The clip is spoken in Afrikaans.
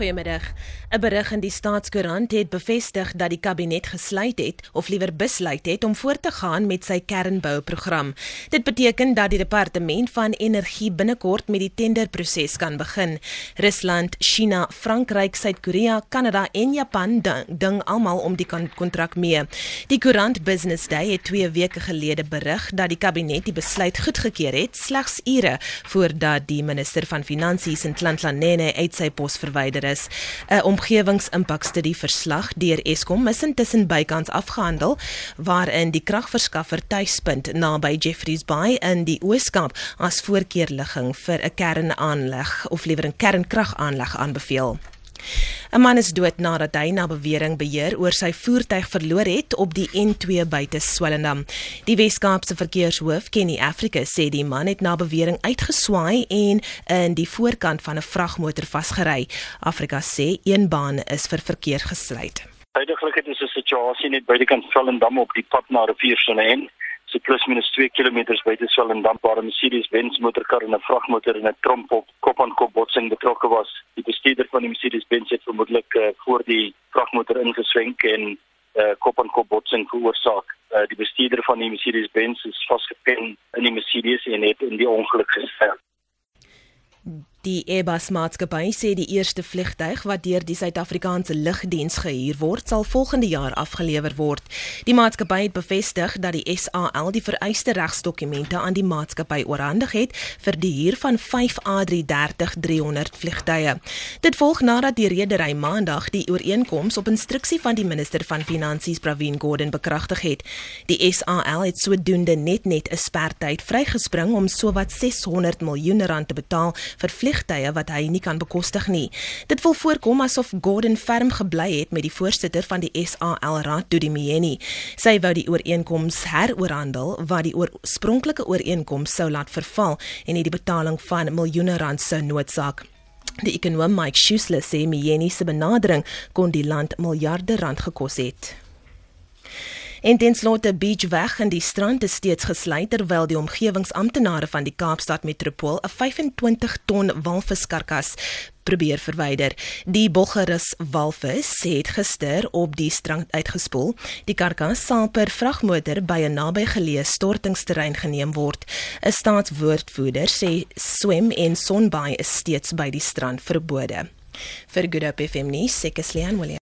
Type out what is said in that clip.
Goeiemiddag. 'n Berig in die Staatskoerant het bevestig dat die kabinet gesluit het of liewer besluit het om voort te gaan met sy kernbouprogram. Dit beteken dat die departement van energie binnekort met die tenderproses kan begin. Rusland, China, Frankryk, Suid-Korea, Kanada en Japan ding almal om die kontrak mee. Die koerant Business Day het 2 weke gelede berig dat die kabinet die besluit goedgekeur het slegs ure voordat die minister van finansies in Tlantlanene uit sy pos verwyder is. 'n omgewingsimpakstudie verslag deur Eskom is intussen bykans afgehandel waarin die kragverskaffer tuispunt naby Jeffreys Bay in die Ooskaap as voorkeurligging vir 'n kernaanleg of liewer 'n kernkragaanleg aanbeveel. 'n Man is dood nadat hy na bewering beheer oor sy voertuig verloor het op die N2 buite Swellendam. Die Wes-Kaapse verkeershoof, Kenny Africa, sê die man het na bewering uitgeswaai en in die voorkant van 'n vragmotor vasgery. Afrika sê een baan is vir verkeer gesluit. Huidiglik het ons 'n situasie net by die kant Swellendam op die pad na rivier Sonne so plus minus 2 km buite Swellendam waar 'n Mercedes-Benz motorkar en 'n vragmotor in 'n tromp op kop aan kop botsing betrokke was. Die bestuurder van die Mercedes-Benz het vermoedelik uh, voor die vragmotor ingeswenk en uh, kop aan kop botsing veroorsaak. Uh, die bestuurder van die Mercedes-Benz is vasgepen in die Mercedes en het in die ongeluk gesterf. Die Airbus maatskappy sê die eerste vliegtyg wat deur die Suid-Afrikaanse lugdiens gehuur word, sal volgende jaar afgelewer word. Die maatskappy het bevestig dat die SAL die vereiste regsdokumente aan die maatskappy oorhandig het vir die huur van 5 A330-300 vliegtye. Dit volg nadat die redery Maandag die ooreenkoms op instruksie van die minister van Finansies Pravin Gordhan bekragtig het. Die SAL het sodoende net net 'n spertyd vrygespring om sowat 600 miljoen rand te betaal vir vliegtye wat hy nie kan bekostig nie. Dit wil voorkom asof Gordon ferm gebly het met die voorsitter van die SAL Raad, Dudi Mieni. Sy wou die ooreenkoms heroorhandel wat die oorspronklike ooreenkoms sou laat verval en het die betaling van miljoene rand sou noodsaak. Die ekonom Mike Schuessler sê Mieni se benadering kon die land miljarde rand gekos het. En ten slotte Beach weg in die strand is steeds gesluit terwyl die omgewingsamptenare van die Kaapstad Metropool 'n 25 ton walviskarkas probeer verwyder. Die Boggerus walvis het gister op die strand uitgespoel. Die karkas sal per vragmotor by 'n nabygeleë stortingsterrein geneem word. 'n Staatswoordvoerder sê swem en sonbaai is steeds by die strand verbode. Vir Good Hope FM nuus, Sekeslian Williams.